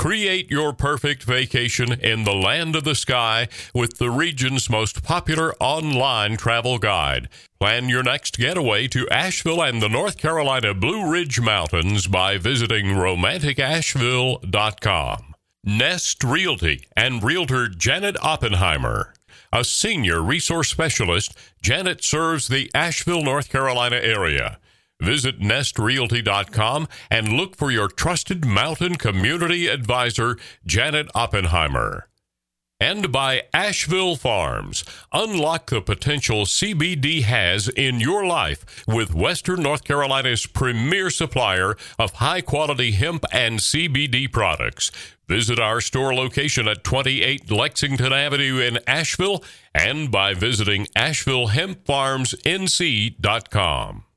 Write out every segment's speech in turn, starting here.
Create your perfect vacation in the land of the sky with the region's most popular online travel guide. Plan your next getaway to Asheville and the North Carolina Blue Ridge Mountains by visiting romanticasheville.com. Nest Realty and Realtor Janet Oppenheimer. A senior resource specialist, Janet serves the Asheville, North Carolina area. Visit nestrealty.com and look for your trusted mountain community advisor, Janet Oppenheimer. And by Asheville Farms. Unlock the potential CBD has in your life with Western North Carolina's premier supplier of high quality hemp and CBD products. Visit our store location at 28 Lexington Avenue in Asheville and by visiting AshevilleHempFarmsNC.com.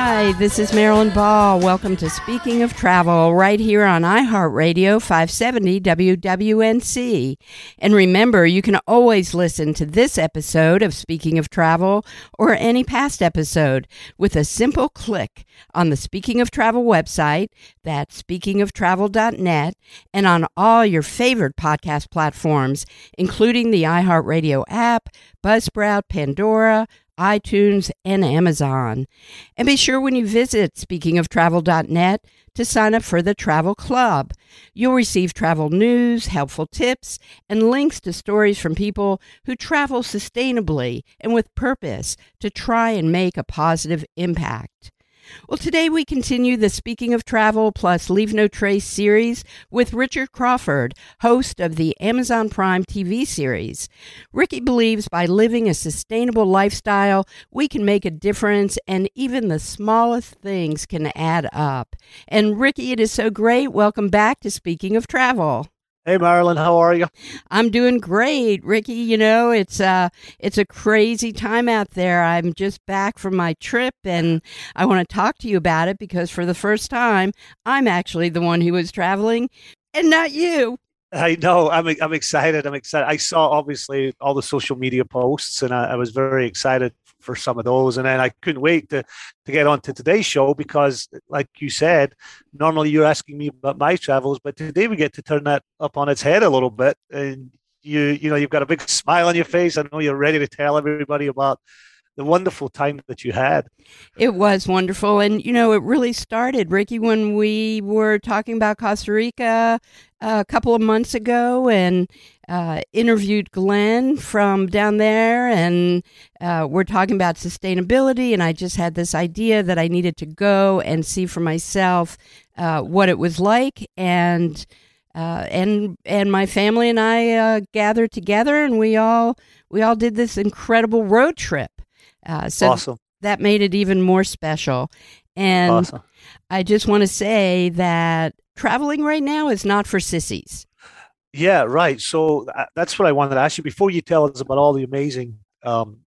Hi, this is Marilyn Ball. Welcome to Speaking of Travel right here on iHeartRadio 570 WWNC. And remember, you can always listen to this episode of Speaking of Travel or any past episode with a simple click on the Speaking of Travel website, that's speakingoftravel.net, and on all your favorite podcast platforms, including the iHeartRadio app, Buzzsprout, Pandora, iTunes, and Amazon. And be sure when you visit speakingoftravel.net to sign up for the Travel Club. You'll receive travel news, helpful tips, and links to stories from people who travel sustainably and with purpose to try and make a positive impact. Well, today we continue the Speaking of Travel plus Leave No Trace series with Richard Crawford, host of the Amazon Prime TV series. Ricky believes by living a sustainable lifestyle, we can make a difference and even the smallest things can add up. And Ricky, it is so great. Welcome back to Speaking of Travel. Hey Marilyn, how are you? I'm doing great, Ricky. You know, it's uh it's a crazy time out there. I'm just back from my trip and I want to talk to you about it because for the first time, I'm actually the one who was traveling and not you. I know. I'm I'm excited. I'm excited. I saw obviously all the social media posts and I, I was very excited for some of those. And then I couldn't wait to, to get on to today's show because, like you said, normally you're asking me about my travels, but today we get to turn that up on its head a little bit. And you, you know, you've got a big smile on your face. I know you're ready to tell everybody about the wonderful time that you had. It was wonderful. And, you know, it really started, Ricky, when we were talking about Costa Rica uh, a couple of months ago and uh, interviewed Glenn from down there. And uh, we're talking about sustainability. And I just had this idea that I needed to go and see for myself uh, what it was like. And uh, and and my family and I uh, gathered together, and we all we all did this incredible road trip. Uh, so awesome. that made it even more special. And awesome. I just want to say that traveling right now is not for sissies. Yeah, right. So uh, that's what I wanted to ask you before you tell us about all the amazing um,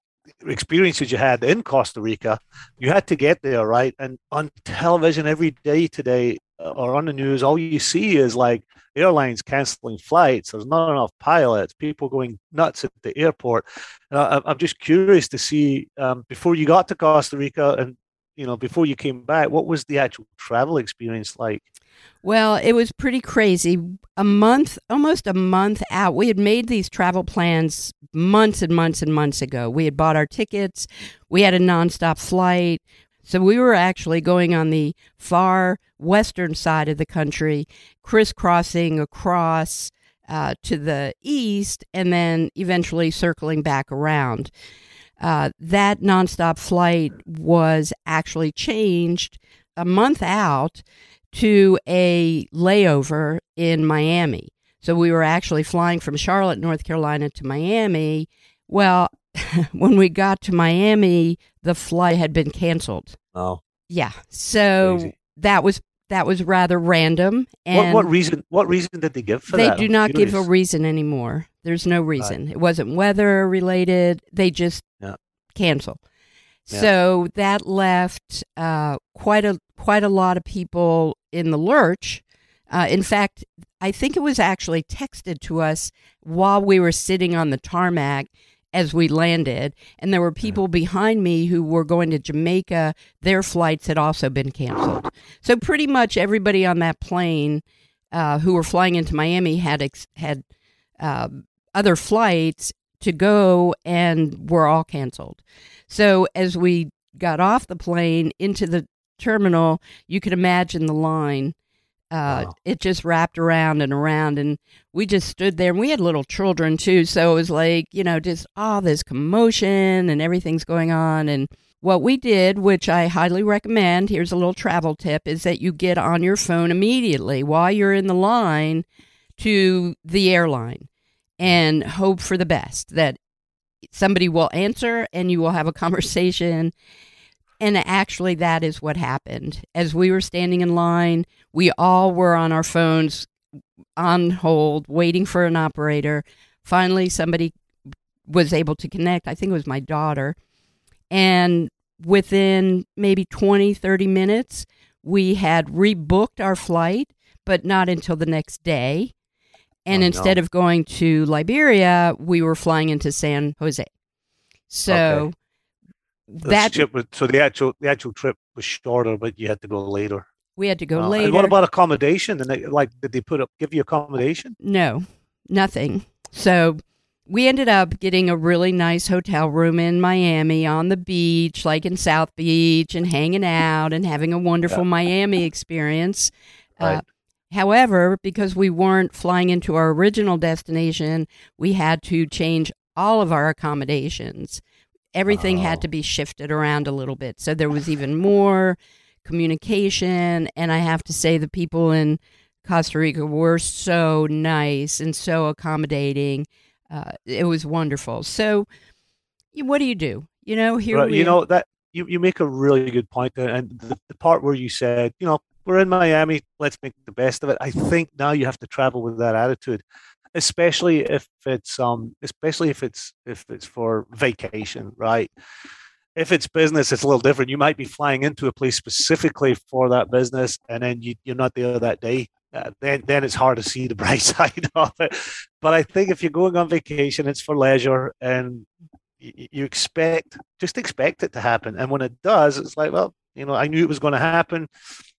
experiences you had in Costa Rica. You had to get there, right? And on television every day today, uh, or on the news, all you see is like airlines canceling flights. There's not enough pilots. People going nuts at the airport. And I, am just curious to see um, before you got to Costa Rica and you know before you came back, what was the actual travel experience like? Well, it was pretty crazy. A month, almost a month out, we had made these travel plans months and months and months ago. We had bought our tickets. We had a nonstop flight So we were actually going on the far western side of the country, crisscrossing across uh, to the east, and then eventually circling back around. Uh, that nonstop flight was actually changed a month out to a layover in Miami. So we were actually flying from Charlotte, North Carolina to Miami. Well, when we got to Miami, the flight had been canceled. Oh, Yeah. So Crazy. that was that was rather random and what, what reason? What reason did they give for they that? They do not give a reason anymore. There's no reason. It wasn't weather related. They just Yeah. cancel. Yeah. So that left uh, quite a quite a lot of people in the lurch. Uh, in fact, I think it was actually texted to us while we were sitting on the tarmac as we landed, and there were people behind me who were going to Jamaica. Their flights had also been canceled. So pretty much everybody on that plane uh, who were flying into Miami had ex- had uh, other flights to go and were all canceled. So as we got off the plane into the terminal, you could imagine the line. Uh, Wow. It just wrapped around and around, and we just stood there. And we had little children too, so it was like you know just all this commotion and everything's going on. And what we did, which I highly recommend, here's a little travel tip, is that you get on your phone immediately while you're in the line to the airline and hope for the best that somebody will answer and you will have a conversation. And actually, that is what happened. As we were standing in line, we all were on our phones on hold, waiting for an operator. Finally, somebody was able to connect. I think it was my daughter. And within maybe 20, 30 minutes, we had rebooked our flight, but not until the next day. And Oh, no. instead of going to Liberia, we were flying into San Jose. So Okay. The that was- so the actual the actual trip was shorter, but you had to go later. we had to go Oh, later. And what about accommodation? And they, like, did they put up give you accommodation? No, nothing. So we ended up getting a really nice hotel room in Miami on the beach, like in South Beach, and hanging out and having a wonderful Miami experience. Uh, however, because we weren't flying into our original destination, we had to change all of our accommodations. Everything Oh. had to be shifted around a little bit. So there was even more communication. And I have to say, the people in Costa Rica were so nice and so accommodating. Uh, it was wonderful. So, what do you do? You know, here Right, we you know that you, you make a really good point there, and the, the part where you said, you know, we're in Miami, let's make the best of it. I think now you have to travel with that attitude, especially if it's um, especially if it's if it's for vacation, right? If it's business, it's a little different. You might be flying into a place specifically for that business, and then you, you're not there that day. Uh, then, then it's hard to see the bright side of it. But I think if you're going on vacation, it's for leisure, and y- you expect just expect it to happen and when it does it's like well you know i knew it was going to happen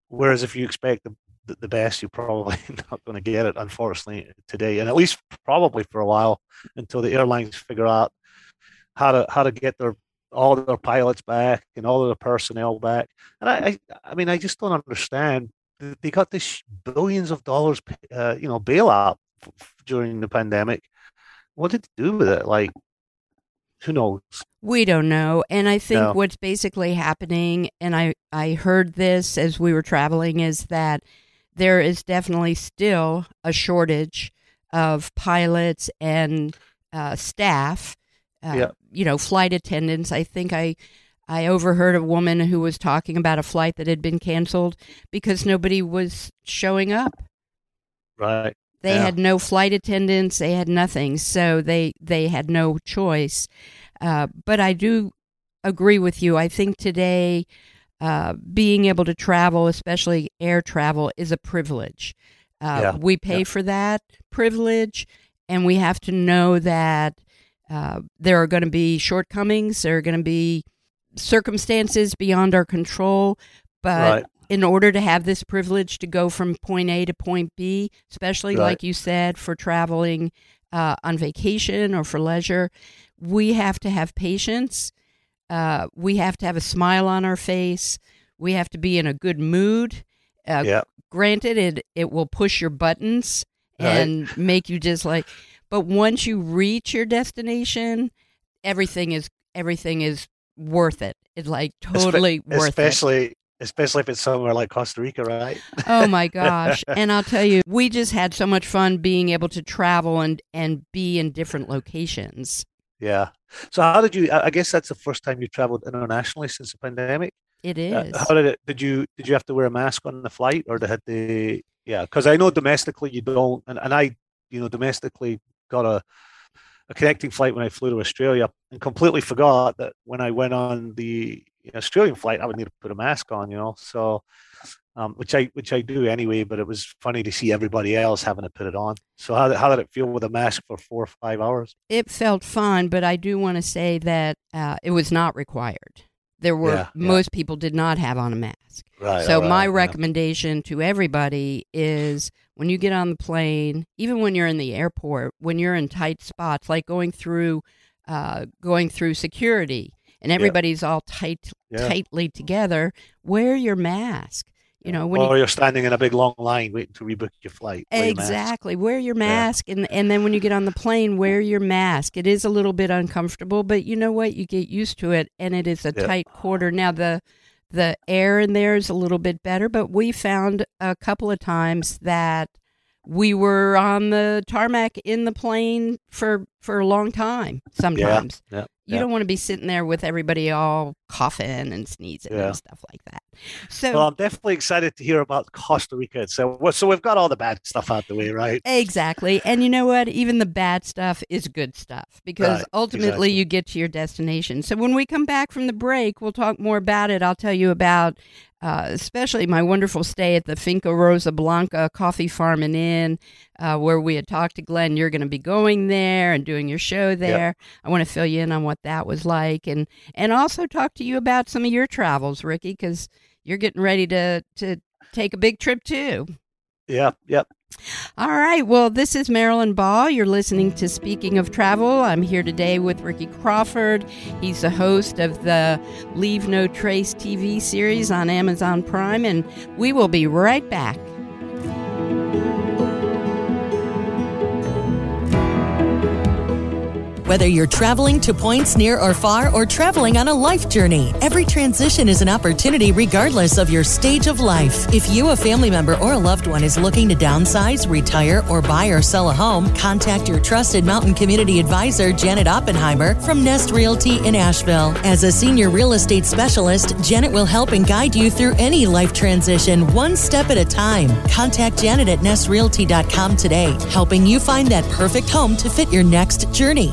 whereas if you expect the, the, the best you're probably not going to get it unfortunately today. And at least probably for a while until the airlines figure out how to how to get their all their pilots back and all of their personnel back. And i i, I mean i just don't understand. They got this billions of dollars uh, you know bailout during the pandemic. What did they do with it? Like who knows? We don't know. And I think No. what's basically happening, and I, I heard this as we were traveling, is that there is definitely still a shortage of pilots and uh, staff, uh, Yeah. you know, flight attendants. I think I. I overheard a woman who was talking about a flight that had been canceled because nobody was showing up. right They Yeah. had no flight attendants. They had nothing, so they they had no choice. Uh, but I do agree with you. I think today, uh, being able to travel, especially air travel, is a privilege. Uh, Yeah. We pay Yeah. for that privilege, and we have to know that uh, there are going to be shortcomings. There are going to be circumstances beyond our control. But Right. in order to have this privilege to go from point A to point B, especially Right. like you said, for traveling uh, on vacation or for leisure, we have to have patience. Uh, we have to have a smile on our face. We have to be in a good mood. Uh, Yeah. Granted, it it will push your buttons and make you just like. But once you reach your destination, everything is everything is worth it. It's like totally worth it. especially especially if it's somewhere like Costa Rica, right? Oh my gosh. and I'll tell you, we just had so much fun being able to travel and, and be in different locations. Yeah. So how did you? I guess that's the first time you traveled internationally since the pandemic. It is. Uh, how did it? Did you did you have to wear a mask on the flight, or had they? Yeah, because I know domestically you don't, and, and I, you know, domestically got a a connecting flight when I flew to Australia, and completely forgot that when I went on the Australian flight, I would need to put a mask on. You know, so. Um, which I which I do anyway, but it was funny to see everybody else having to put it on. So how, did- how did it feel with a mask for four or five hours? it felt fine, but I do want to say that uh, it was not required. There were Yeah, yeah. most people did not have on a mask. Right. So all my right, yeah. recommendation to everybody is when you get on the plane, even when you're in the airport, when you're in tight spots, like going through, uh, going through security, and everybody's all tight, tightly together, wear your mask. You know when or you you're standing in a big long line waiting to rebook your flight. wear your exactly wear your mask, and and then when you get on the plane, wear your mask. It is a little bit uncomfortable, but you know what? You get used to it, and it is a Yeah. tight quarter. Now the the air in there is a little bit better, but we found a couple of times that we were on the tarmac in the plane for for a long time. Sometimes Yeah. You yeah. don't want to be sitting there with everybody all coughing and sneezing Yeah. and stuff like that. So Well, I'm definitely excited to hear about Costa Rica. So, so we've got all the bad stuff out the way, right? Exactly. And you know what? Even the bad stuff is good stuff because Right, ultimately exactly. you get to your destination. So when we come back from the break, we'll talk more about it. I'll tell you about uh, especially my wonderful stay at the Finca Rosa Blanca Coffee Farm and Inn, uh, where we had talked to Glenn. You're going to be going there and doing your show there. I want to fill you in on what that was like, and and also talk to you about some of your travels, Ricky, because you're getting ready to to take a big trip too. Yeah, yep. All right. Well, this is Marilyn Ball. You're listening to Speaking of Travel. I'm here today with Ricky Crawford. He's the host of the Leave No Trace TV series on Amazon Prime, and we will be right back. Whether you're traveling to points near or far or traveling on a life journey, every transition is an opportunity regardless of your stage of life. If you, a family member, or a loved one is looking to downsize, retire, or buy or sell a home, contact your trusted mountain community advisor, Janet Oppenheimer from Nest Realty in Asheville. As a senior real estate specialist, Janet will help and guide you through any life transition one step at a time. Contact Janet at nestrealty.com today, helping you find that perfect home to fit your next journey.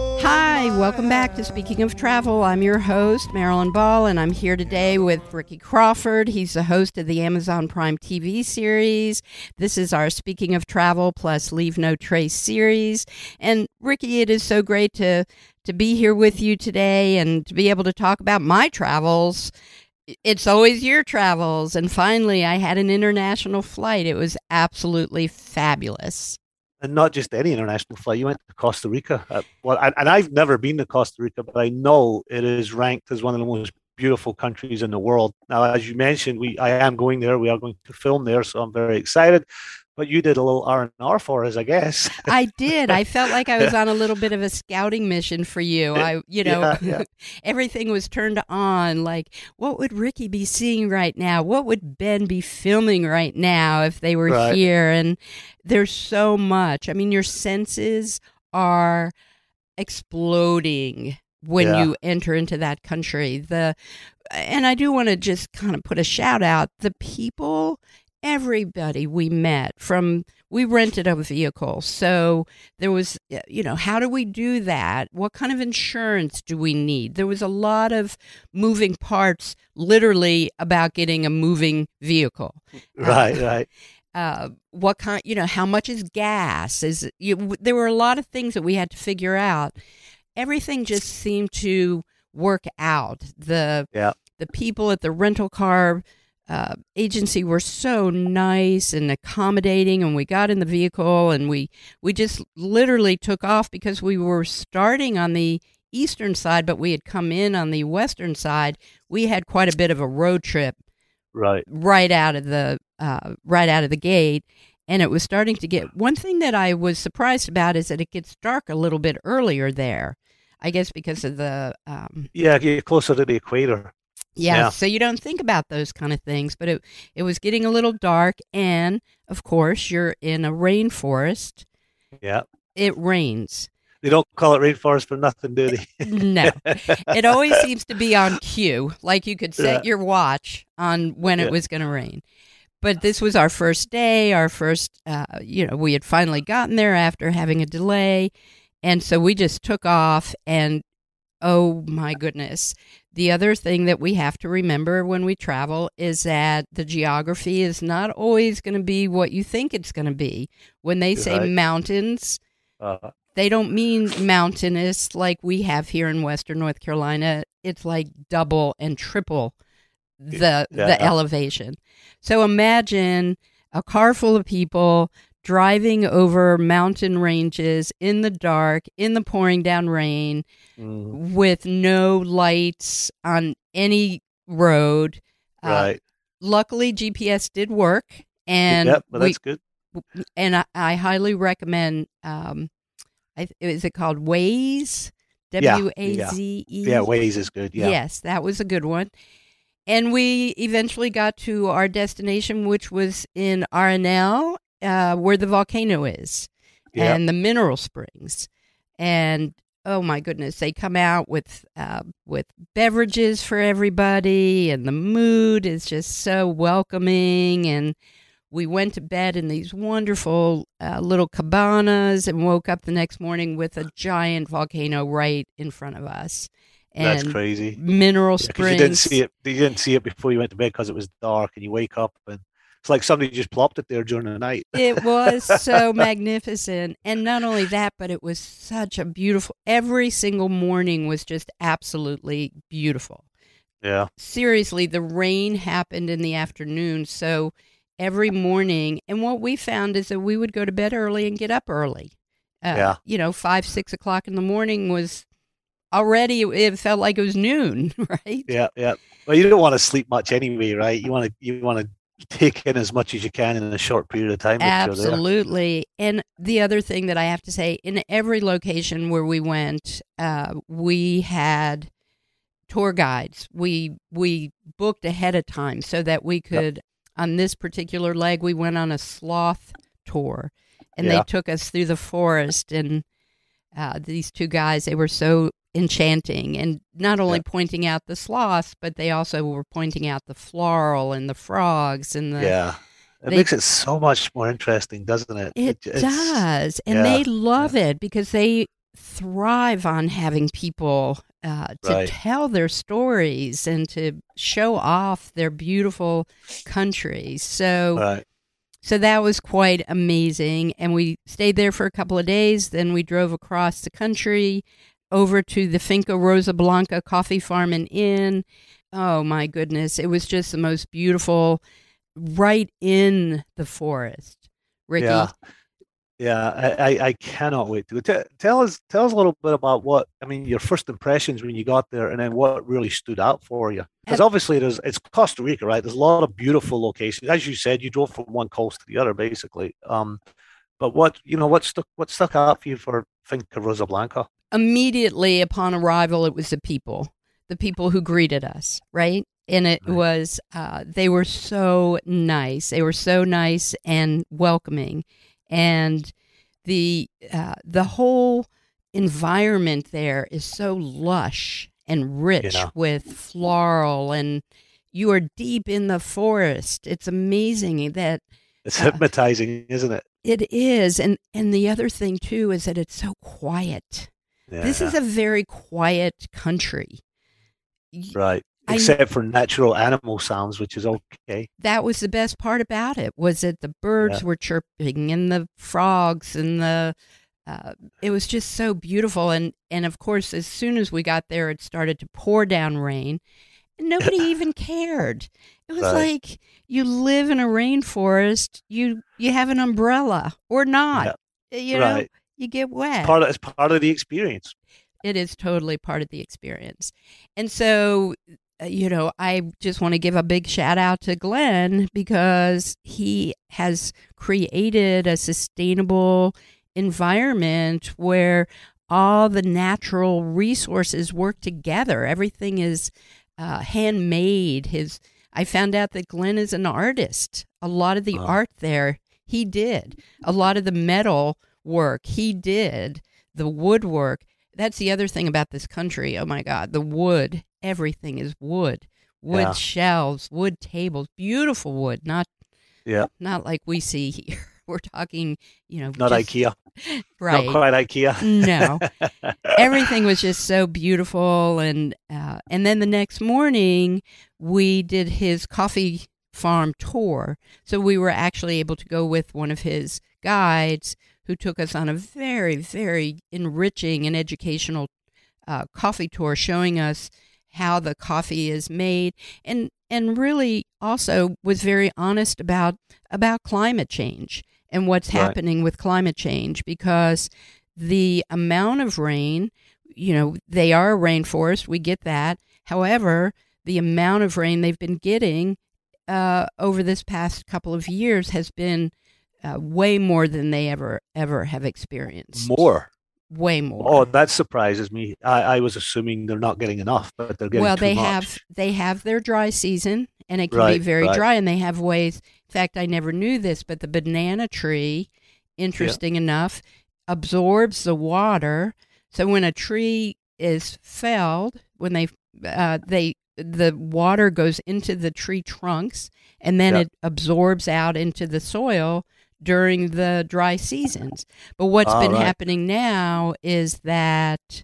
Hi, welcome back to Speaking of Travel. I'm your host, Marilyn Ball, and I'm here today with Ricky Crawford. He's the host of the Amazon Prime TV series. This is our Speaking of Travel plus Leave No Trace series. And Ricky, it is so great to to be here with you today and to be able to talk about my travels. It's always your travels. And finally, I had an international flight. It was absolutely fabulous. And not just any international flight. You went to Costa Rica. Uh, well, and, and I've never been to Costa Rica, but I know it is ranked as one of the most beautiful countries in the world. Now, as you mentioned, we I am going there. We are going to film there, so I'm very excited. But you did a little R and R for us, I guess. I did. I felt like I was on a little bit of a scouting mission for you. I, you know, Yeah, yeah. everything was turned on. Like, what would Ricky be seeing right now? What would Ben be filming right now if they were Right. here? And there's so much. I mean, your senses are exploding when Yeah. you enter into that country. The and I do want to just kind of put a shout out. The people, everybody we met from we rented a vehicle. So there was uh, you know, how do we do that? What kind of insurance do we need? There was a lot of moving parts literally about getting a moving vehicle. right, right. uh, what kind, you know, how much is gas? Is you, there were a lot of things that we had to figure out. Everything just seemed to work out. The Yeah. the people at the rental car uh, agency were so nice and accommodating, and we got in the vehicle and we we just literally took off because we were starting on the eastern side, but we had come in on the western side. We had quite a bit of a road trip Right. right out of the uh, right out of the gate and it was starting to get one thing that i was surprised about is that it gets dark a little bit earlier there i guess because of the um, Yeah, get closer to the equator. Yeah, Yeah. so you don't think about those kind of things but it, it was getting a little dark and of course you're in a rainforest Yeah. it rains They don't call it rainforest for nothing, do they? no it always seems to be on cue like you could set Yeah. your watch on when Yeah. it was going to rain but this was our first day our first uh, you know we had finally gotten there after having a delay and so we just took off and oh my goodness the other thing that we have to remember when we travel is that the geography is not always going to be what you think it's going to be when they say Right. mountains Uh, they don't mean mountainous like we have here in western north carolina it's like double and triple the Yeah. the elevation so imagine a car full of people driving over mountain ranges in the dark in the pouring down rain mm, with no lights on any road Uh, right. luckily gps did work and yep, well, we, that's good. and I, I highly recommend. Um, I, is it called Waze? W A Z E. Yeah, Waze is good. Yeah. Yes, that was a good one. And we eventually got to our destination, which was in Arenal, uh, where the volcano is Yeah. and the mineral springs. And oh my goodness, they come out with uh, with beverages for everybody, and the mood is just so welcoming. And we went to bed in these wonderful uh, little cabanas, and woke up the next morning with a giant volcano right in front of us. And That's crazy. mineral Yeah, springs. you didn't see it. You didn't see it before you went to bed because it was dark, and you wake up and it's like somebody just plopped it there during the night. it was so magnificent and not only that but it was such a beautiful every single morning was just absolutely beautiful Yeah. seriously the rain happened in the afternoon so every morning and what we found is that we would go to bed early and get up early uh, Yeah. you know five six o'clock in the morning was already it felt like it was noon right Yeah. Yeah. Well, you don't want to sleep much anyway, right? You want to you want to take in as much as you can in a short period of time. that you're there. Absolutely. And the other thing that I have to say, in every location where we went, uh, we had tour guides. We we booked ahead of time so that we could. On this particular leg, we went on a sloth tour, and they took us through the forest. And uh, these two guys, they were so enchanting, and not only Yeah. pointing out the sloths, but they also were pointing out the floral and the frogs and the Yeah. It they- makes it so much more interesting, doesn't it? It it's- does, and yeah, they love it because they thrive on having people uh, to Right. tell their stories and to show off their beautiful country. So, Right. so that was quite amazing. And we stayed there for a couple of days. Then we drove across the country over to the Finca Rosa Blanca Coffee Farm and Inn. Oh my goodness, it was just the most beautiful, right in the forest. Ricky, Yeah. Yeah, I, I, I cannot wait to go. Te- tell us tell us a little bit about what I mean your first impressions when you got there, and then what really stood out for you. Because obviously there's it's Costa Rica, right? There's a lot of beautiful locations. As you said, you drove from one coast to the other, basically. Um, but what you know, what stuck what stuck out for you for Finca Rosa Blanca? Immediately upon arrival, it was the people, the people who greeted us, right? And it Right. was, uh, they were so nice. They were so nice and welcoming. And the, uh, the whole environment there is so lush and rich Yeah. with floral and you are deep in the forest. It's amazing that It's Uh, hypnotizing, isn't it? it is. And, and the other thing too is that it's so quiet. Yeah. This is a very quiet country. Right. except for natural animal sounds, which is okay. That was the best part about it was that the birds yeah. were chirping and the frogs and the uh, it was just so beautiful and and of course as soon as we got there it started to pour down rain and nobody even cared it was right. like you live in a rainforest you you have an umbrella or not yeah. you know right. You get wet part of, it's part of the experience it is totally part of the experience and so uh, you know, I just want to give a big shout out to Glenn because he has created a sustainable environment where all the natural resources work together. Everything is uh, handmade. His I found out that Glenn is an artist. A lot of the art there he did. A lot of the metal work he did. The woodwork. That's the other thing about this country. Oh my God, the wood. Everything is wood. Wood yeah. shelves, wood tables, beautiful wood, not yeah, not like we see here. We're talking, you know, not just, IKEA, right? Not quite IKEA. no, everything was just so beautiful, and uh, and then the next morning we did his coffee farm tour, so we were actually able to go with one of his guides who took us on a very very enriching and educational uh, coffee tour, showing us how the coffee is made and and really also was very honest about about climate change and what's right. happening with climate change because the amount of rain, you know, they are a rainforest, we get that. However, the amount of rain they've been getting uh, over this past couple of years has been uh, way more than they ever ever have experienced. More, way more. Oh, that surprises me. I, I was assuming they're not getting enough, but they're getting well. they much. have they have their dry season, and it can right, be very right. dry, and they have ways. In fact, I never knew this, but the banana tree, interesting yeah. enough, absorbs the water. So when a tree is felled, when they uh, they the water goes into the tree trunks, and then yeah. it absorbs out into the soil during the dry seasons. But what's All been right. happening now is that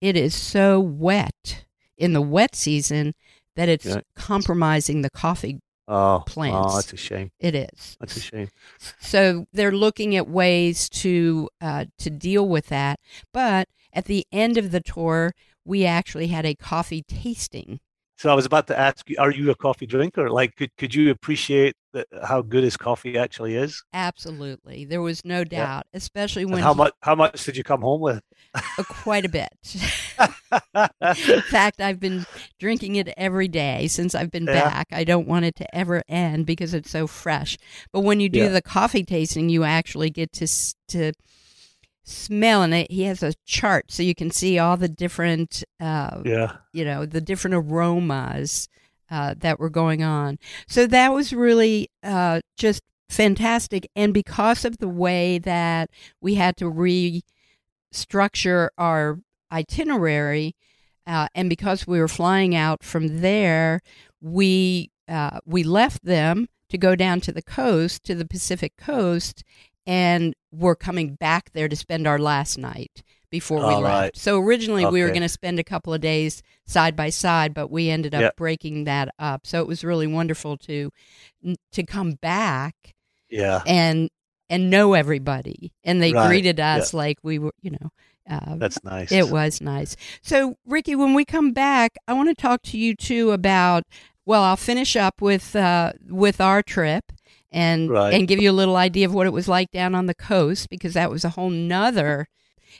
it is so wet in the wet season that it's yeah. compromising the coffee oh, plants. Oh, that's a shame. It is. That's a shame. So they're looking at ways to uh, to deal with that. But at the end of the tour, we actually had a coffee tasting. So I was about to ask you, are you a coffee drinker? Like, could, could you appreciate the, how good his coffee actually is? Absolutely. There was no doubt, yeah. especially when. And how he, much, how much did you come home with? uh, quite a bit. In fact, I've been drinking it every day since I've been yeah. back. I don't want it to ever end because it's so fresh. But when you do yeah. the coffee tasting, you actually get to, to, smelling it he has a chart so you can see all the different uh, yeah. you know the different aromas uh, that were going on. So that was really uh, just fantastic. And because of the way that we had to restructure our itinerary uh, and because we were flying out from there we uh, we left them to go down to the coast to the pacific coast and we're coming back there to spend our last night before we All left. Right. So originally okay. we were going to spend a couple of days side by side, but we ended up yep. breaking that up. So it was really wonderful to to come back. Yeah. And and know everybody, and they right. greeted us yep. like we were, you know. Uh, That's nice. It was nice. So, Ricky, when we come back, I want to talk to you too about. Well, I'll finish up with uh, with our trip, and right. and give you a little idea of what it was like down on the coast because that was a whole nother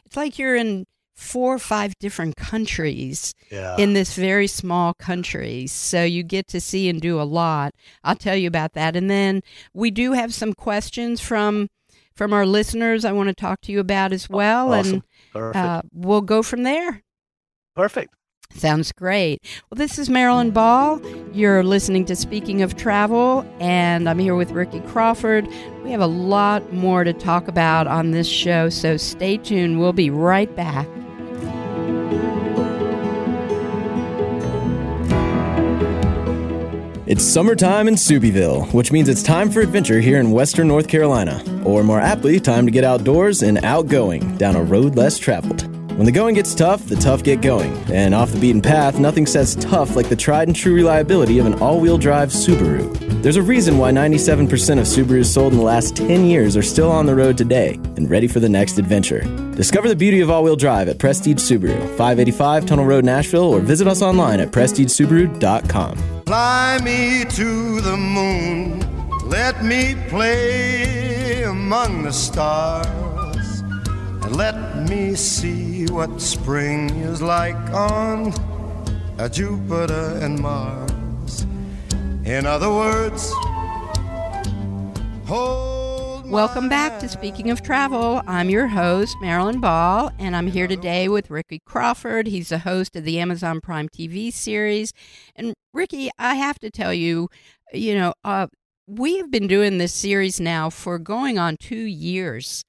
it's like you're in four or five different countries yeah. in this very small country so you get to see and do a lot i'll tell you about that and then we do have some questions from from our listeners i want to talk to you about as well awesome. and uh, we'll go from there perfect Sounds great. Well, this is Marilyn Ball. You're listening to Speaking of Travel, and I'm here with Ricky Crawford. We have a lot more to talk about on this show, so stay tuned. We'll be right back. It's summertime in Subieville, which means it's time for adventure here in western North Carolina, or more aptly, time to get outdoors and outgoing down a road less traveled. When the going gets tough, the tough get going. And off the beaten path, nothing says tough like the tried and true reliability of an all wheel drive Subaru. There's a reason why 97% of Subarus sold in the last 10 years are still on the road today and ready for the next adventure. Discover the beauty of all wheel drive at Prestige Subaru, 585 Tunnel Road, Asheville, or visit us online at prestigesubaru.com. Fly me to the moon, let me play among the stars, let me see what spring is like on a Jupiter and Mars. In other words, hold Welcome back to Speaking of Travel. I'm your host, Marilyn Ball, and I'm here today with Ricky Crawford. He's the host of the Amazon Prime TV series. And Ricky, I have to tell you, you know, uh, we have been doing this series now for going on two years.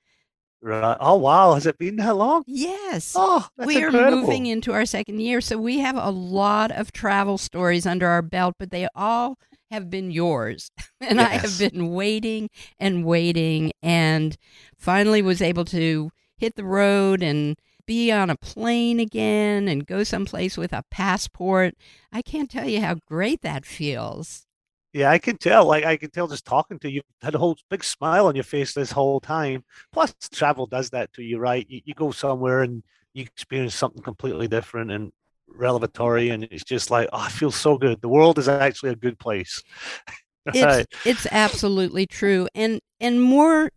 Right. Oh wow, has it been that long? Yes. Oh, that's we are incredible. moving into our second year, so we have a lot of travel stories under our belt, but they all have been yours. And I have been waiting and waiting and finally was able to hit the road and be on a plane again and go someplace with a passport. I can't tell you how great that feels. Yeah, I can tell. Like I can tell just talking to you, you had a whole big smile on your face this whole time. Plus, travel does that to you, right? You, you go somewhere and you experience something completely different and revelatory, and it's just like, oh, I feel so good. The world is actually a good place. It's it's absolutely true. And and more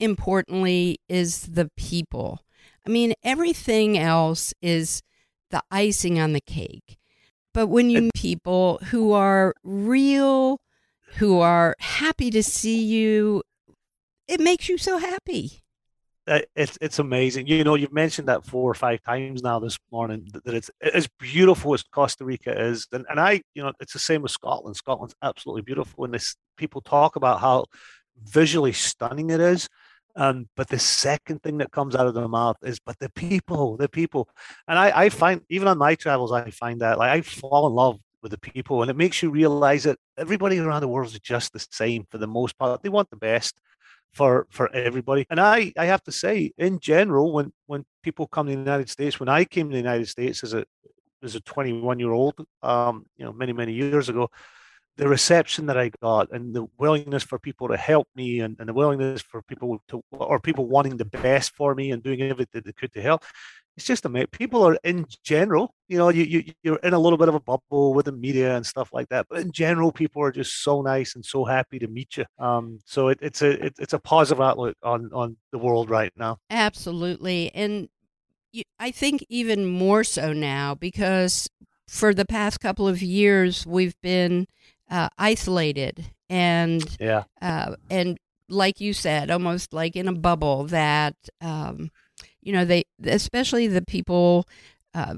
importantly is the people. I mean, everything else is the icing on the cake. But when you meet people who are real, who are happy to see you, it makes you so happy. Uh, It's it's amazing. You know, you've mentioned that four or five times now this morning that that it's as beautiful as Costa Rica is, and and I, you know, it's the same with Scotland. Scotland's absolutely beautiful, and this people talk about how visually stunning it is. Um, but the second thing that comes out of their mouth is, but the people, the people, and I, I find even on my travels, I find that like I fall in love with the people, and it makes you realize that everybody around the world is just the same for the most part. They want the best for for everybody. And I I have to say, in general, when when people come to the United States, when I came to the United States as a as a 21 year old, um, you know, many many years ago, the reception that I got and the willingness for people to help me and, and the willingness for people to or people wanting the best for me and doing everything they could to help. It's just amazing. People are in general, you know, you, you you're in a little bit of a bubble with the media and stuff like that. But in general, people are just so nice and so happy to meet you. Um, so it, it's a it, it's a positive outlook on on the world right now. Absolutely. And you, I think even more so now because for the past couple of years we've been uh, isolated and Yeah, uh, and like you said, almost like in a bubble that um, you know they especially the people uh,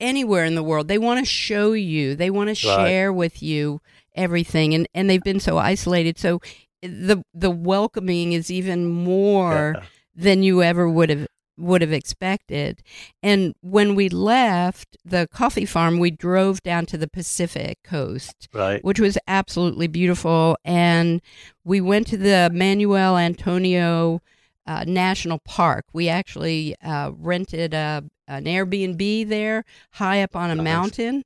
anywhere in the world they want to show you they want to Right. share with you everything and and they've been so isolated so the the welcoming is even more yeah. than you ever would have would have expected. And when we left the coffee farm, we drove down to the Pacific coast, right. which was absolutely beautiful. And we went to the Manuel Antonio uh, National Park. We actually uh, rented a, an Airbnb there, high up on a Nice. mountain,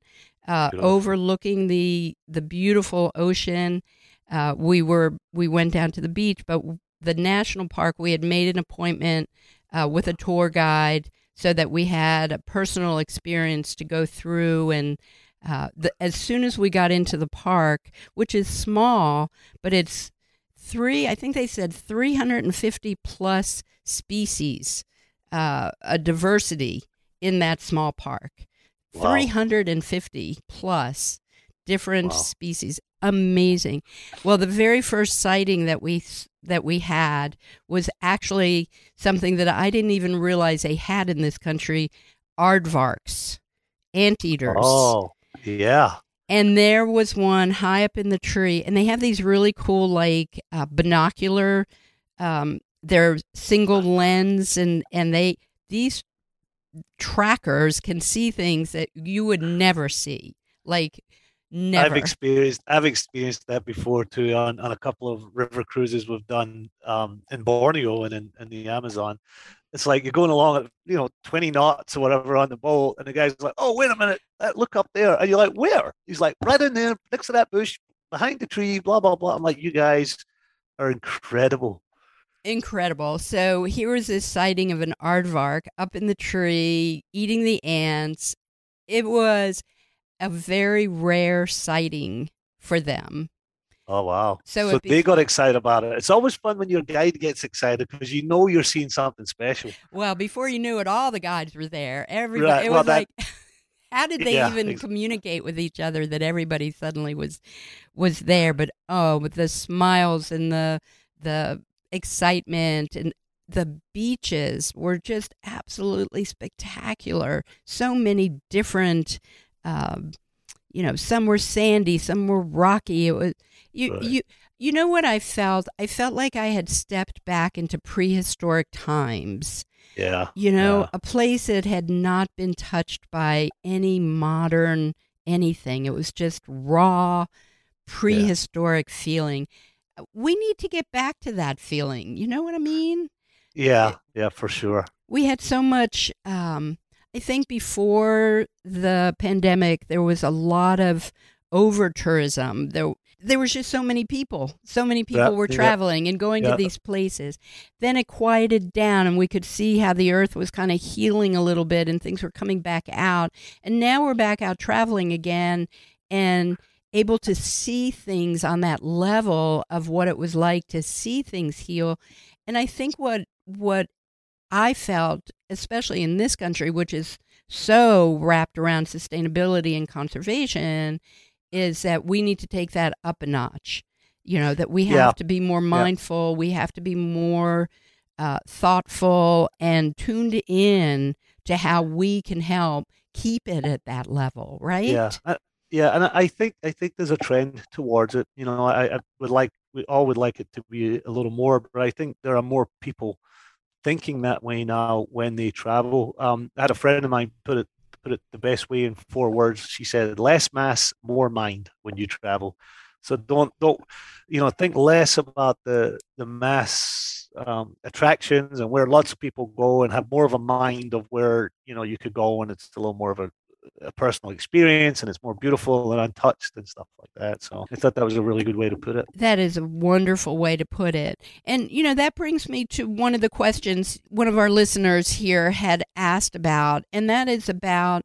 uh, overlooking the the beautiful ocean. Uh, we were we went down to the beach, but the national park we had made an appointment uh, with a tour guide so that we had a personal experience to go through and uh, the, as soon as we got into the park which is small but it's three i think they said 350 plus species uh, a diversity in that small park Wow. 350 plus different Wow. species amazing well the very first sighting that we that we had was actually something that i didn't even realize they had in this country aardvarks anteaters Oh, yeah. and there was one high up in the tree and they have these really cool like uh, binocular um, they're single lens and and they these trackers can see things that you would never see like never I've experienced I've experienced that before too on, on a couple of river cruises we've done um, in Borneo and in, in the Amazon. it's like you're going along at you know 20 knots or whatever on the boat, and the guy's like, "Oh, wait a minute, uh, look up there," and you're like, "Where?" He's like, "Right in there, next to that bush, behind the tree." Blah blah blah. I'm like, "You guys are incredible." Incredible. So here was this sighting of an aardvark up in the tree eating the ants. It was a very rare sighting for them. Oh wow! So So, they got excited about it. It's always fun when your guide gets excited because you know you're seeing something special. Well, before you knew it, all the guides were there. Everybody. Right, It well, was that- like, how did they Yeah, even ex- communicate with each other that everybody suddenly was was there? But oh, with the smiles and the the excitement and the beaches were just absolutely spectacular. So many different. Um, you know, some were sandy, some were rocky. It was you Right. you you know what I felt? I felt like I had stepped back into prehistoric times. Yeah, You know, Yeah. a place that had not been touched by any modern anything. It was just raw, prehistoric feeling. We need to get back to that feeling. You know what I mean? yeah, yeah, for sure. we had so much um, i think before the pandemic there was a lot of over tourism there there was just so many people. So many people Yeah, were yeah, traveling and going yeah. to these places. Then it quieted down and we could see how the earth was kind of healing a little bit and things were coming back out. And now we're back out traveling again and able to see things on that level of what it was like to see things heal. And i think what what I felt, especially in this country, which is so wrapped around sustainability and conservation, is that we need to take that up a notch. You know, that we have Yeah. to be more mindful, we have to be more uh, thoughtful and tuned in to how we can help keep it at that level, right? Yeah, I, yeah, and I I think I think there's a trend towards it. You know, I, I would like we all would like it to be a little more, but I think there are more people thinking that way now when they travel. Um, I had a friend of mine put it put it the best way in four words. She said, "Less mass, more mind when you travel." So don't don't you know think less about the the mass um, attractions and where lots of people go, and have more of a mind of where you know you could go, and it's a little more of a a personal experience and it's more beautiful and untouched and stuff like that. So I thought that was a really good way to put it. That is a wonderful way to put it. And, you know, that brings me to one of the questions one of our listeners here had asked about, and that is about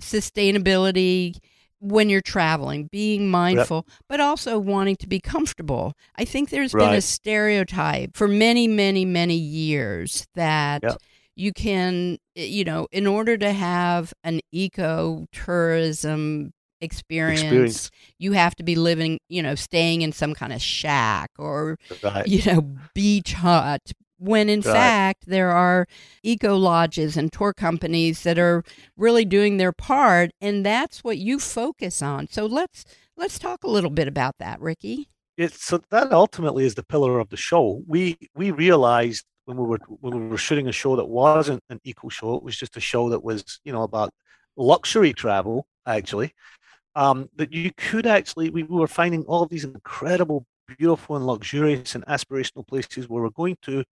sustainability when you're traveling, being mindful, but also wanting to be comfortable. I think there's been a stereotype for many, many, many years that. Yep. You can, eh, you know, in order to have an eco tourism experience, Experience. you have to be living, you know, staying in some kind of shack or, Right. you know, beach hut. When in Right. fact, there are eco lodges and tour companies that are really doing their part, and that's what you focus on. So let's let's talk a little bit about that, Ricky. It's so that ultimately is the pillar of the show. We we realized when we were when we were shooting a show that wasn't an eco show, it was just a show that was, you know, about luxury travel, actually. Um, that you could actually we were finding all these incredible, beautiful and luxurious and aspirational places where we're going to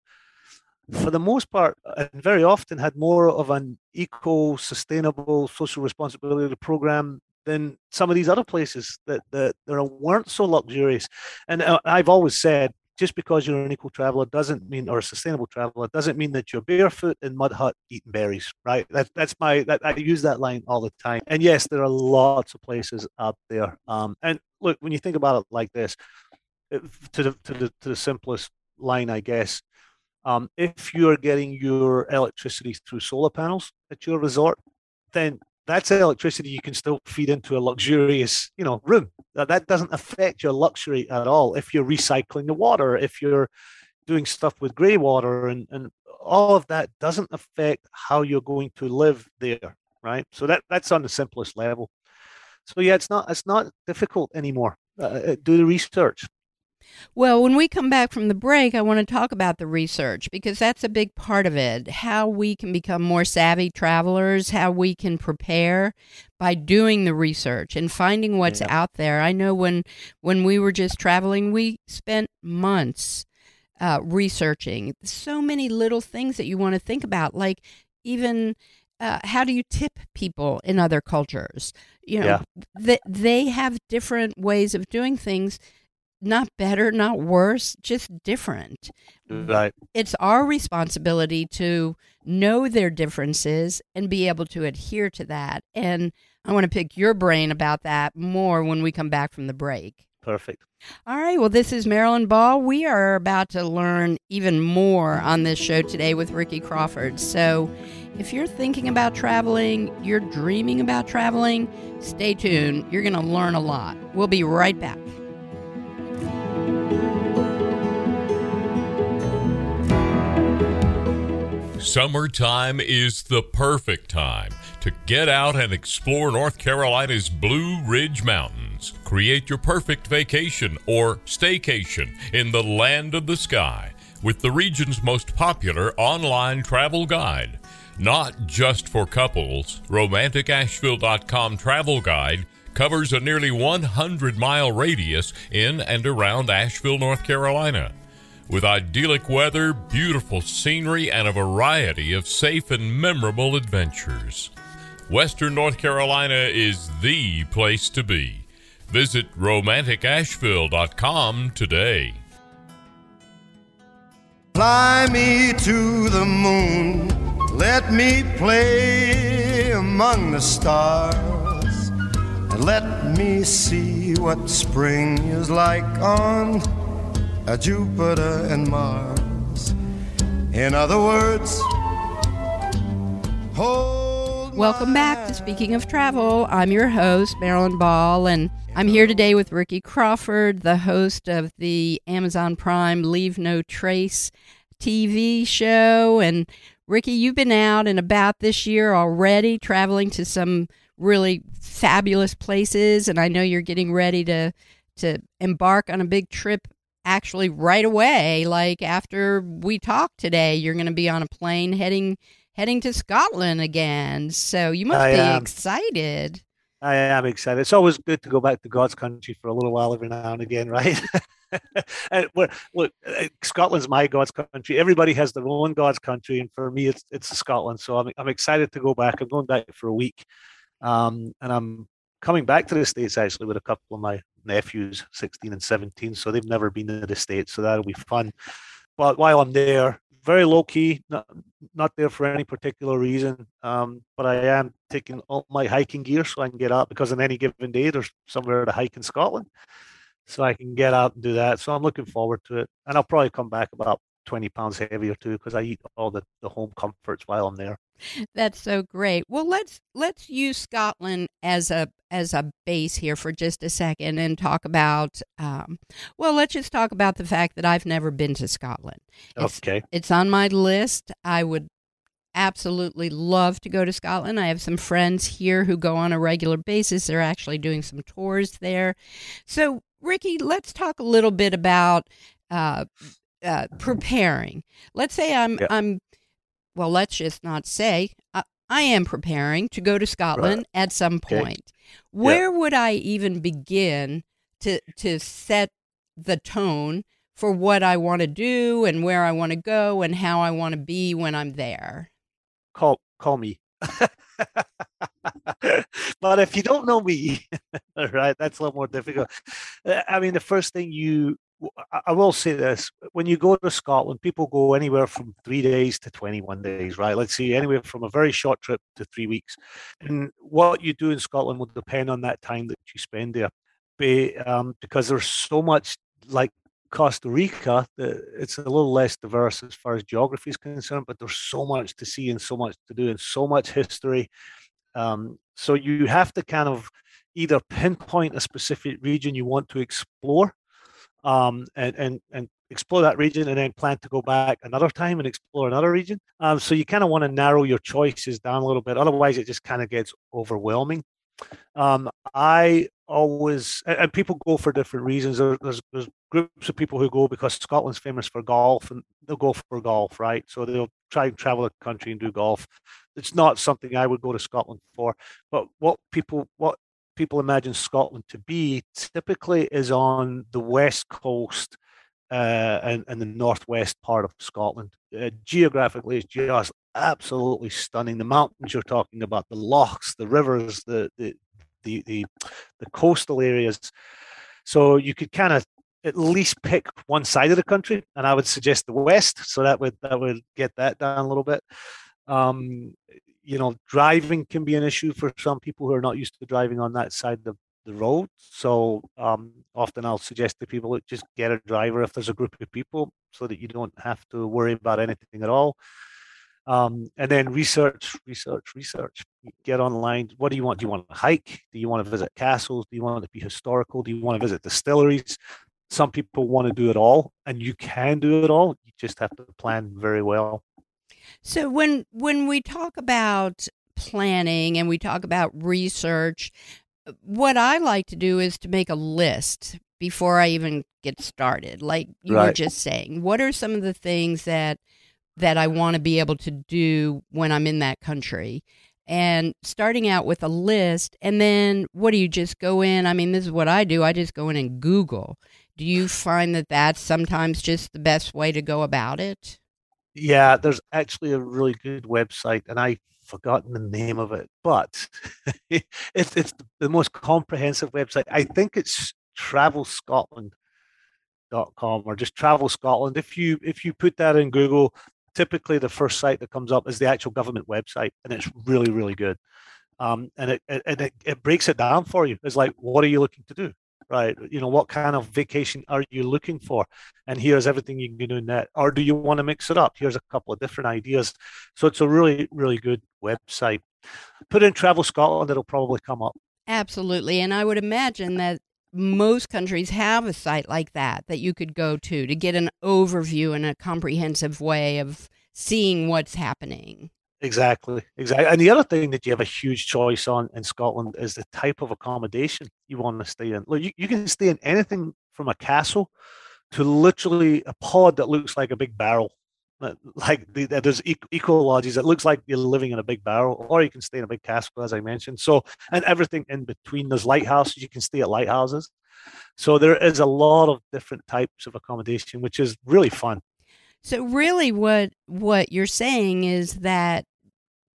for the most part, and very often had more of an eco, sustainable, social responsibility program than some of these other places that that, that weren't so luxurious. And uh, I've always said, just because you're an eco traveler doesn't mean, or a sustainable traveler doesn't mean that you're barefoot in mud hut eating berries, right? That, that's my, that, I use that line all the time. And yes, there are lots of places out there. Um, and look, when you think about it like this, if- to the to the to the simplest line, I guess. Um, if you're getting your electricity through solar panels at your resort, then that's electricity you can still feed into a luxurious, you know, room. That, that doesn't affect your luxury at all. If you're recycling the water, if you're doing stuff with grey water, and and all of that doesn't affect how you're going to live there, right? So that that's on the simplest level. So yeah, it's not it's not difficult anymore. Uh, do the research. Well, when we come back from the break, I want to talk about the research because that's a big part of it. How we can become more savvy travelers, how we can prepare by doing the research and finding what's Yeah. out there. I know when when we were just traveling, we spent months uh, researching. So many little things that you want to think about, like even uh, how do you tip people in other cultures? You know, Yeah. they, they have different ways of doing things, not better, not worse, just different. Right. It's our responsibility to know their differences and be able to adhere to that. And I want to pick your brain about that more when we come back from the break. Perfect. All right. Well, this is Marilyn Ball. We are about to learn even more on this show today with Ricky Crawford. So, if you're thinking about traveling, you're dreaming about traveling, stay tuned. You're going to learn a lot. We'll be right back. Summertime is the perfect time to get out and explore North Carolina's Blue Ridge Mountains. Create your perfect vacation or staycation in the land of the sky with the region's most popular online travel guide. Not just for couples, RomanticAsheville.com travel guide covers a nearly 100 mile radius in and around Asheville, North Carolina with idyllic weather, beautiful scenery, and a variety of safe and memorable adventures. Western North Carolina is the place to be. Visit romanticasheville.com today. Fly me to the moon, let me play among the stars, let me see what spring is like on Jupiter and Mars. In other words, hold Welcome back to Speaking of Travel. I'm your host, Marilyn Ball, and I'm here today with Ricky Crawford, the host of the Amazon Prime Leave No Trace TV show. And Ricky, you've been out and about this year already, traveling to some really fabulous places, and I know you're getting ready to to embark on a big trip actually right away like after we talk today you're going to be on a plane heading heading to Scotland again. So you must I be am. excited. I am excited. It's always good to go back to God's country for a little while every now and again, right? look, uh, Scotland's my God's country. Everybody has their own God's country, and for me, it's it's Scotland. So I'm I'm excited to go back. I'm going back for a week, um, and I'm coming back to the states actually with a couple of my nephews, 16 and 17. So they've never been to the states, so that'll be fun. But while I'm there, very low key, not, not there for any particular reason. Um, but I am taking all my hiking gear so I can get out because on any given day there's somewhere to hike in Scotland. So I can get out and do that. So I'm looking forward to it. And I'll probably come back about 20 pounds heavier too because I eat all the, the home comforts while I'm there. That's so great. Well, let's let's use Scotland as a as a base here for just a second and talk about. Um, well, let's just talk about the fact that I've never been to Scotland. It's, Okay. it's on my list. I would absolutely love to go to Scotland. I have some friends here who go on a regular basis. They're actually doing some tours there. So, Ricky, let's talk a little bit about uh, uh, preparing. Let's say I'm Yeah. I'm well. Let's just not say I, I am preparing to go to Scotland at some Okay. point. Where would I even begin to to set the tone for what I want to do and where I want to go and how I want to be when I'm there? Call call me. but if you don't know me, right, that's a lot more difficult. Uh, I mean, the first thing you, I- will say this: when you go to Scotland, people go anywhere from three days to twenty-one days, right? Let's see, anywhere from a very short trip to three weeks. And what you do in Scotland will depend on that time that you spend there, Be- um, because there's so much like Costa Rica, it's a little less diverse as far as geography is concerned, but there's so much to see and so much to do and so much history. Um, so you have to kind of either pinpoint a specific region you want to explore, um, and and and explore that region, and then plan to go back another time and explore another region. Um, so you kind of want to narrow your choices down a little bit. Otherwise, it just kind of gets overwhelming. Um, I always and, people go for different reasons. There, there's there's groups of people who go because Scotland's famous for golf, and they'll go for golf, right? So they'll try and travel the country and do golf. It's not something I would go to Scotland for. But what people what people imagine Scotland to be typically is on the west coast, uh, and, and the northwest part of Scotland. Uh, geographically, it's just absolutely stunning. The mountains you're talking about, the lochs, the rivers, the the the the, the coastal areas. So you could kind of at least pick one side of the country, and I would suggest the west. So that would that would get that down a little bit. Um, you know, driving can be an issue for some people who are not used to driving on that side of the road. So um, often I'll suggest to people just get a driver if there's a group of people, so that you don't have to worry about anything at all. Um, and then research, research, research. Get online. What do you want? Do you want to hike? Do you want to visit castles? Do you want to be historical? Do you want to visit distilleries? Some people want to do it all, and you can do it all. You just have to plan very well. So when when we talk about planning and we talk about research, what I like to do is to make a list before I even get started. Like you right. were just saying, what are some of the things that that I want to be able to do when I'm in that country? And starting out with a list, and then what do you just go in? I mean, this is what I do. I just go in and Google. Do you find that that's sometimes just the best way to go about it? Yeah, there's actually a really good website, and I've forgotten the name of it, but it's it's the most comprehensive website. I think it's travelscotland.com or just travel Scotland. If you if you put that in Google, typically the first site that comes up is the actual government website, and it's really really good. Um, and it, it, it it breaks it down for you. It's like, what are you looking to do? Right? You know, what kind of vacation are you looking for? And here's everything you can do in that. Or do you want to mix it up? Here's a couple of different ideas. So it's a really, really good website. Put in Travel Scotland, it'll probably come up. Absolutely. And I would imagine that most countries have a site like that that you could go to to get an overview in a comprehensive way of seeing what's happening. Exactly, exactly. And the other thing that you have a huge choice on in Scotland is the type of accommodation you want to stay in. Look, you, you can stay in anything from a castle to literally a pod that looks like a big barrel. Like the, there's eco lodges that looks like you're living in a big barrel, or you can stay in a big castle, as I mentioned. So, and everything in between. There's lighthouses. You can stay at lighthouses. So there is a lot of different types of accommodation, which is really fun. So really what what you're saying is that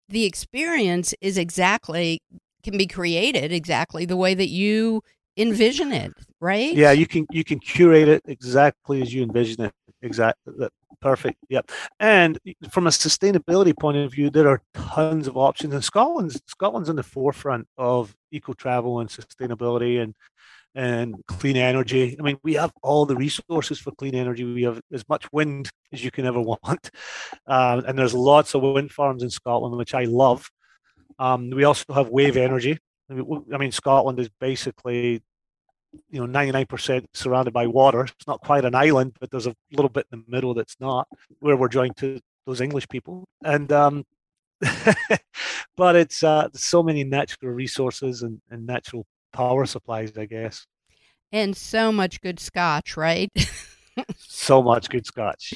the experience is exactly can be created exactly the way that you envision it, right? Yeah, you can you can curate it exactly as you envision it. Exactly. Perfect. Yep. And from a sustainability point of view, there are tons of options. And Scotland's Scotland's in the forefront of eco travel and sustainability and and clean energy. I mean, we have all the resources for clean energy. We have as much wind as you can ever want, uh, and there's lots of wind farms in Scotland, which I love. Um, we also have wave energy. I mean, Scotland is basically, you know, 99% surrounded by water. It's not quite an island, but there's a little bit in the middle that's not, where we're joined to those English people. And um, but it's uh, so many natural resources and, and natural power supplies, I guess. And so much good scotch, right? so much good scotch.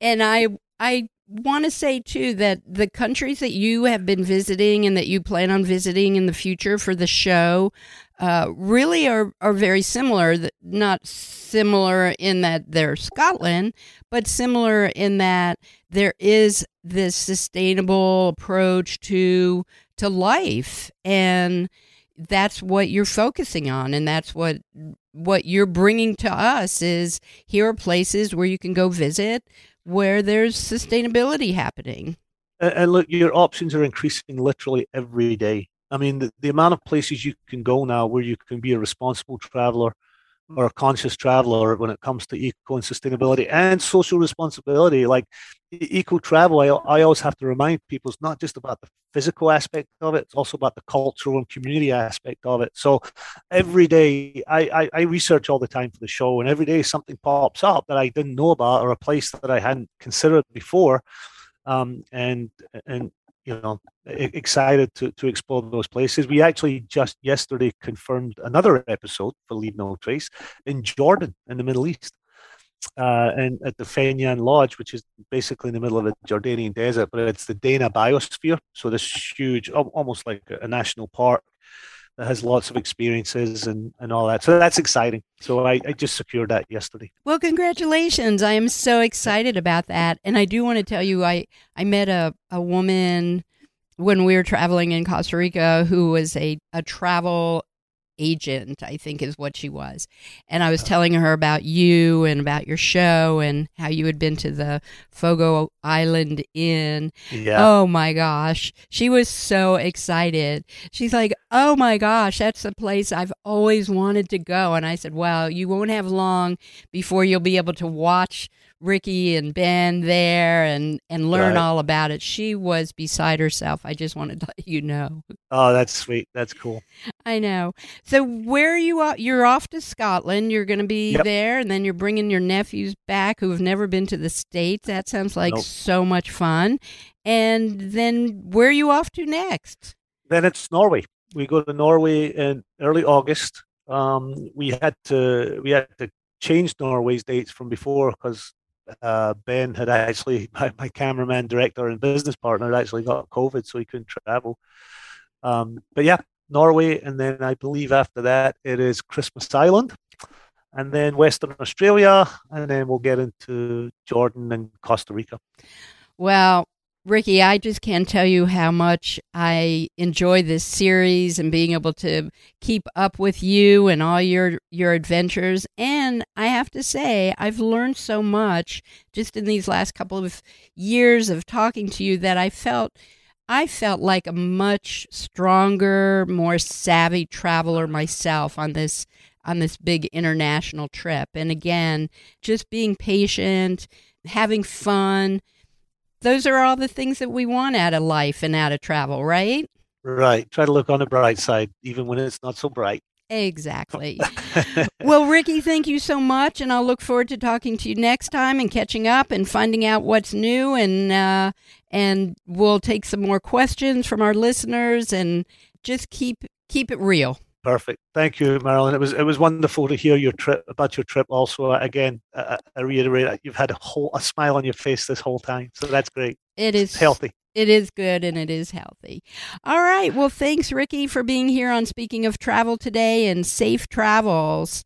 And I I want to say too that the countries that you have been visiting and that you plan on visiting in the future for the show uh, really are, are very similar. Not similar in that they're Scotland, but similar in that there is this sustainable approach to to life and that's what you're focusing on and that's what what you're bringing to us is here are places where you can go visit where there's sustainability happening. And look your options are increasing literally every day. I mean the, the amount of places you can go now where you can be a responsible traveler or a conscious traveler when it comes to eco and sustainability and social responsibility. Like eco travel, I, I always have to remind people it's not just about the physical aspect of it, it's also about the cultural and community aspect of it. So every day I, I, I research all the time for the show, and every day something pops up that I didn't know about or a place that I hadn't considered before. Um, and and you know excited to, to explore those places. We actually just yesterday confirmed another episode for Leave No Trace in Jordan in the Middle East. Uh, and at the Feynan Lodge, which is basically in the middle of the Jordanian desert, but it's the Dana biosphere. So this huge, almost like a national park that has lots of experiences and, and all that. So that's exciting. So I, I just secured that yesterday. Well, congratulations. I am so excited about that. And I do want to tell you, I, I met a, a woman when we were traveling in Costa Rica who was a, a travel agent, I think is what she was. And I was telling her about you and about your show and how you had been to the Fogo Island Inn. Yeah. Oh my gosh. She was so excited. She's like, Oh my gosh, that's the place I've always wanted to go. And I said, Well, you won't have long before you'll be able to watch Ricky and Ben there and and learn Right. all about it. She was beside herself. I just wanted to let you know. Oh, that's sweet. That's cool. I know. So where are you? Off? You're off to Scotland. You're going to be Yep. there, and then you're bringing your nephews back who have never been to the states. That sounds like Nope. so much fun. And then where are you off to next? Then it's Norway. We go to Norway in early August. Um, we had to we had to change Norway's dates from before because uh, Ben had actually my, my cameraman, director, and business partner actually got COVID, so he couldn't travel. Um, but yeah, Norway, and then I believe after that it is Christmas Island, and then Western Australia, and then we'll get into Jordan and Costa Rica. Well, Ricky, I just can't tell you how much I enjoy this series and being able to keep up with you and all your your adventures. And I have to say, I've learned so much just in these last couple of years of talking to you that I felt I felt like a much stronger, more savvy traveler myself on this on this big international trip. And again, just being patient, having fun. Those are all the things that we want out of life and out of travel, right? Right. Try to look on the bright side, even when it's not so bright. Exactly. well, Ricky, thank you so much, and I'll look forward to talking to you next time and catching up and finding out what's new, and uh, and we'll take some more questions from our listeners and just keep keep it real. Perfect. Thank you, Marilyn. It was it was wonderful to hear your trip about your trip. Also, again, I, I reiterate, you've had a whole a smile on your face this whole time, so that's great. It is It's healthy. It is good and it is healthy. All right. Well, thanks, Ricky, for being here on Speaking of Travel today and safe travels.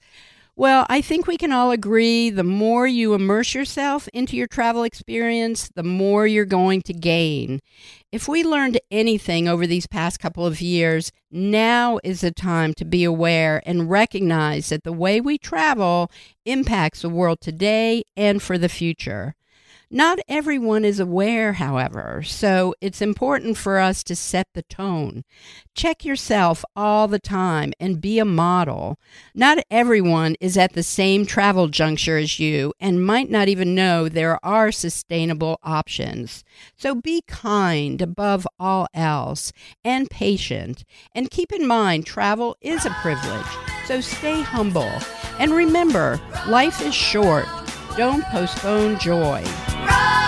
Well, I think we can all agree the more you immerse yourself into your travel experience, the more you're going to gain. If we learned anything over these past couple of years, now is the time to be aware and recognize that the way we travel impacts the world today and for the future. Not everyone is aware, however, so it's important for us to set the tone. Check yourself all the time and be a model. Not everyone is at the same travel juncture as you and might not even know there are sustainable options. So be kind above all else and patient. And keep in mind, travel is a privilege, so stay humble. And remember, life is short. Don't postpone joy. Run!